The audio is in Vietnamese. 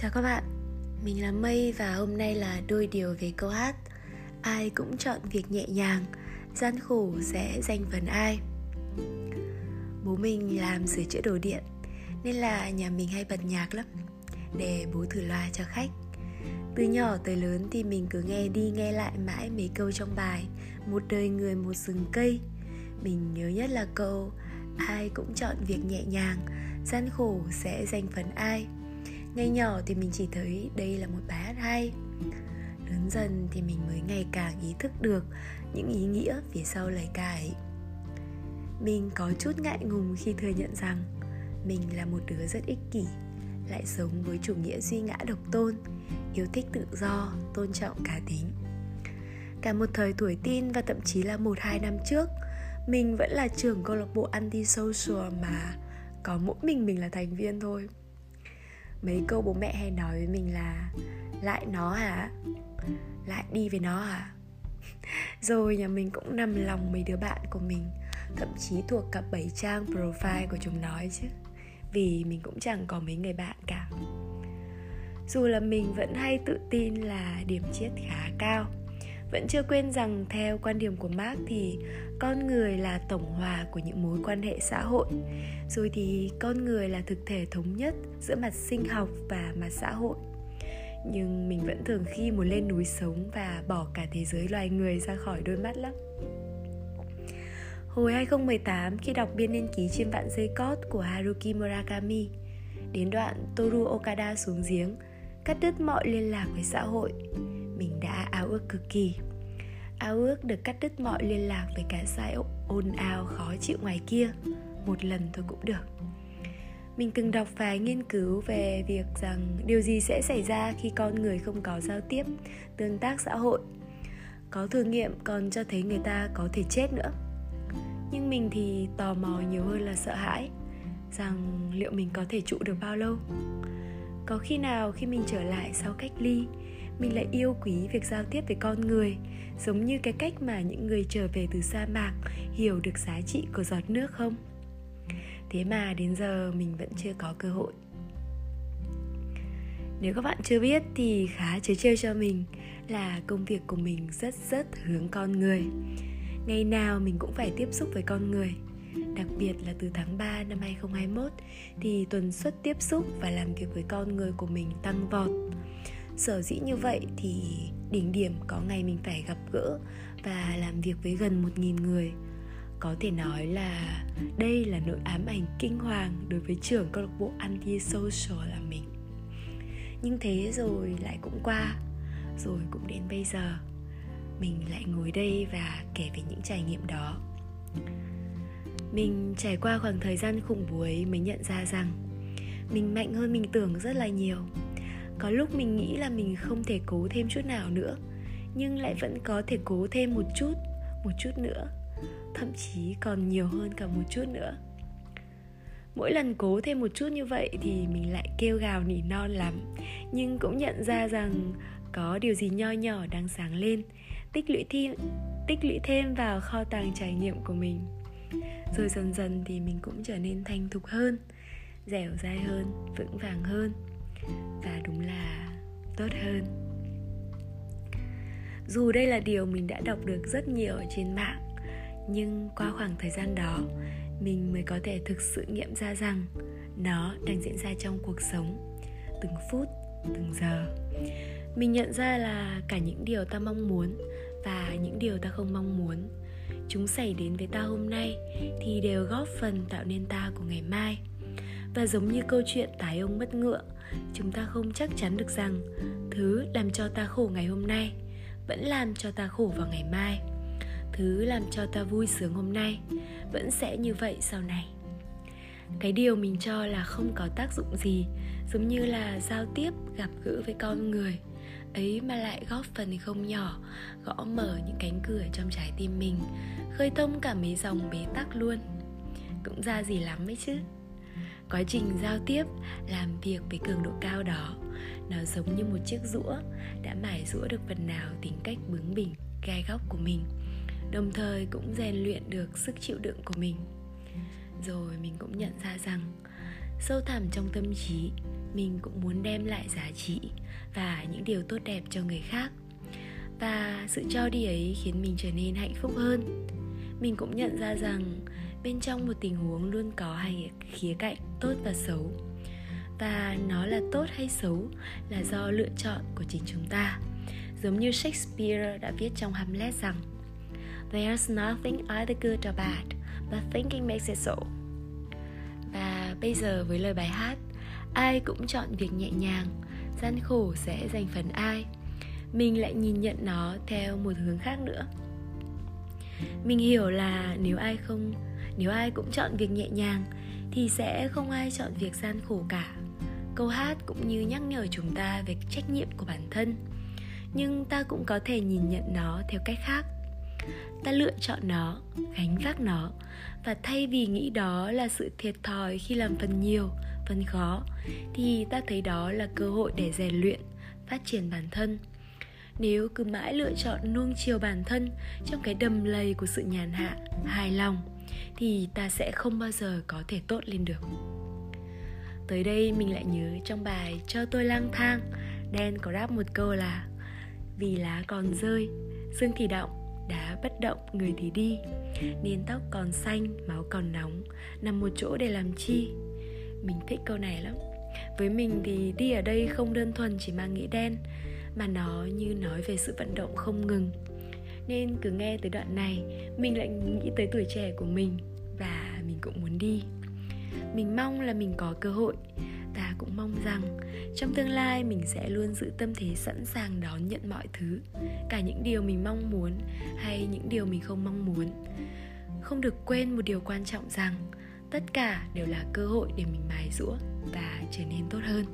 Chào các bạn, mình là Mây và hôm nay là đôi điều về câu hát Ai cũng chọn việc nhẹ nhàng, gian khổ sẽ dành phần ai. Bố mình làm sửa chữa đồ điện Nên là nhà mình hay bật nhạc lắm Để bố thử loa cho khách. Từ nhỏ tới lớn thì mình cứ nghe đi nghe lại mãi mấy câu trong bài Một đời người một rừng cây. Mình nhớ nhất là câu Ai cũng chọn việc nhẹ nhàng Gian khổ sẽ dành phần ai ngay nhỏ thì mình chỉ thấy đây là một bài hát hay. Lớn dần thì mình mới ngày càng ý thức được những ý nghĩa phía sau lời ca ấy Mình có chút ngại ngùng khi thừa nhận rằng Mình là một đứa rất ích kỷ Lại sống với chủ nghĩa duy ngã độc tôn Yêu thích tự do, tôn trọng cá tính. Cả một thời tuổi tin và thậm chí là một hai năm trước Mình vẫn là trưởng câu lạc bộ anti-social mà có mỗi mình mình là thành viên thôi mấy câu bố mẹ hay nói với mình là lại nó hả? Lại đi với nó hả? Rồi nhà mình cũng nằm lòng mấy đứa bạn của mình, thậm chí thuộc cả bảy trang profile của chúng nói chứ, vì mình cũng chẳng có mấy người bạn cả. Dù là mình vẫn hay tự tin là điểm chiết khá cao vẫn chưa quên rằng theo quan điểm của Marx thì con người là tổng hòa của những mối quan hệ xã hội. Rồi thì con người là thực thể thống nhất giữa mặt sinh học và mặt xã hội. Nhưng mình vẫn thường khi muốn lên núi sống và bỏ cả thế giới loài người ra khỏi đôi mắt lắm. Hồi 2018 khi đọc biên niên ký trên vạn dây cót của Haruki Murakami, Đến đoạn Toru Okada xuống giếng, Cắt đứt mọi liên lạc với xã hội mình đã ao ước cực kỳ. Ao ước được cắt đứt mọi liên lạc với cả sai ồn ào, khó chịu ngoài kia. Một lần thôi cũng được. Mình từng đọc và nghiên cứu về việc rằng điều gì sẽ xảy ra khi con người không có giao tiếp, tương tác xã hội, có thử nghiệm còn cho thấy người ta có thể chết nữa. Nhưng mình thì tò mò nhiều hơn là sợ hãi rằng liệu mình có thể trụ được bao lâu. Có khi nào khi mình trở lại sau cách ly mình lại yêu quý việc giao tiếp với con người, giống như cái cách mà những người trở về từ sa mạc hiểu được giá trị của giọt nước không? Thế mà đến giờ mình vẫn chưa có cơ hội. Nếu các bạn chưa biết thì khá chế trêu cho mình là công việc của mình rất rất hướng con người. Ngày nào mình cũng phải tiếp xúc với con người, Đặc biệt là từ tháng 3 năm 2021 thì tuần suất tiếp xúc và làm việc với con người của mình tăng vọt sở dĩ như vậy thì đỉnh điểm có ngày mình phải gặp gỡ và làm việc với gần một nghìn người. Có thể nói là đây là nỗi ám ảnh kinh hoàng đối với trưởng câu lạc bộ anti social là mình. Nhưng thế rồi lại cũng qua, rồi cũng đến bây giờ. Mình lại ngồi đây và kể về những trải nghiệm đó. Mình trải qua khoảng thời gian khủng bố ấy mới nhận ra rằng mình mạnh hơn mình tưởng rất là nhiều có lúc mình nghĩ là mình không thể cố thêm chút nào nữa, nhưng lại vẫn có thể cố thêm một chút một chút nữa, thậm chí còn nhiều hơn cả một chút nữa. Mỗi lần cố thêm một chút như vậy thì mình lại kêu gào nỉ non lắm, nhưng cũng nhận ra rằng có điều gì nho nhỏ đang sáng lên, tích lũy thêm tích lũy thêm vào kho tàng trải nghiệm của mình. Rồi dần dần thì mình cũng trở nên thành thục hơn, dẻo dai hơn, vững vàng hơn và đúng là tốt hơn. Dù đây là điều mình đã đọc được rất nhiều ở trên mạng, nhưng qua khoảng thời gian đó, mình mới có thể thực sự nghiệm ra rằng nó đang diễn ra trong cuộc sống, từng phút, từng giờ. Mình nhận ra là cả những điều ta mong muốn và những điều ta không mong muốn, chúng xảy đến với ta hôm nay thì đều góp phần tạo nên ta của ngày mai và giống như câu chuyện tái ông mất ngựa. Chúng ta không chắc chắn được rằng thứ làm cho ta khổ ngày hôm nay vẫn làm cho ta khổ vào ngày mai. Thứ làm cho ta vui sướng hôm nay vẫn sẽ như vậy sau này. Cái điều mình cho là không có tác dụng gì, giống như là giao tiếp, gặp gỡ với con người, ấy mà lại góp phần không nhỏ, gõ mở những cánh cửa trong trái tim mình, khơi thông cả mấy dòng bế tắc luôn. Cũng ra gì lắm ấy chứ quá trình giao tiếp, làm việc với cường độ cao đó, nó giống như một chiếc rũa đã mài rũa được phần nào tính cách bướng bỉnh, gai góc của mình, đồng thời cũng rèn luyện được sức chịu đựng của mình. Rồi mình cũng nhận ra rằng, sâu thẳm trong tâm trí, mình cũng muốn đem lại giá trị và những điều tốt đẹp cho người khác. Và sự cho đi ấy khiến mình trở nên hạnh phúc hơn. Mình cũng nhận ra rằng bên trong một tình huống luôn có hai khía cạnh tốt và xấu. Và nó là tốt hay xấu là do lựa chọn của chính chúng ta. Giống như shakespeare đã viết trong hamlet rằng, there's nothing either good or bad, but thinking makes it so. Và bây giờ với lời bài hát, ai cũng chọn việc nhẹ nhàng, gian khổ sẽ dành phần ai. Mình lại nhìn nhận nó theo một hướng khác nữa. Mình hiểu là nếu ai không nếu ai cũng chọn việc nhẹ nhàng, thì sẽ không ai chọn việc gian khổ cả. Câu hát cũng như nhắc nhở chúng ta về trách nhiệm của bản thân, nhưng ta cũng có thể nhìn nhận nó theo cách khác. Ta lựa chọn nó, gánh vác nó, và thay vì nghĩ đó là sự thiệt thòi khi làm phần nhiều, phần khó, thì ta thấy đó là cơ hội để rèn luyện, phát triển bản thân. Nếu cứ mãi lựa chọn nuông chiều bản thân trong cái đầm lầy của sự nhàn hạ, hài lòng thì ta sẽ không bao giờ có thể tốt lên được. Tới đây mình lại nhớ trong bài cho tôi lang thang đen có đáp một câu là, vì lá còn rơi, xương thì động đá bất động, người thì đi. Nên tóc còn xanh, máu còn nóng, nằm một chỗ để làm chi? Mình thích câu này lắm. Với mình thì đi ở đây không đơn thuần chỉ mang nghĩa đen, mà nó như nói về sự vận động không ngừng nên cứ nghe tới đoạn này, mình lại nghĩ tới tuổi trẻ của mình và mình cũng muốn đi. Mình mong là mình có cơ hội. Và cũng mong rằng trong tương lai mình sẽ luôn giữ tâm thế sẵn sàng đón nhận mọi thứ, cả những điều mình mong muốn hay những điều mình không mong muốn. Không được quên một điều quan trọng rằng tất cả đều là cơ hội để mình mài rũa và trở nên tốt hơn.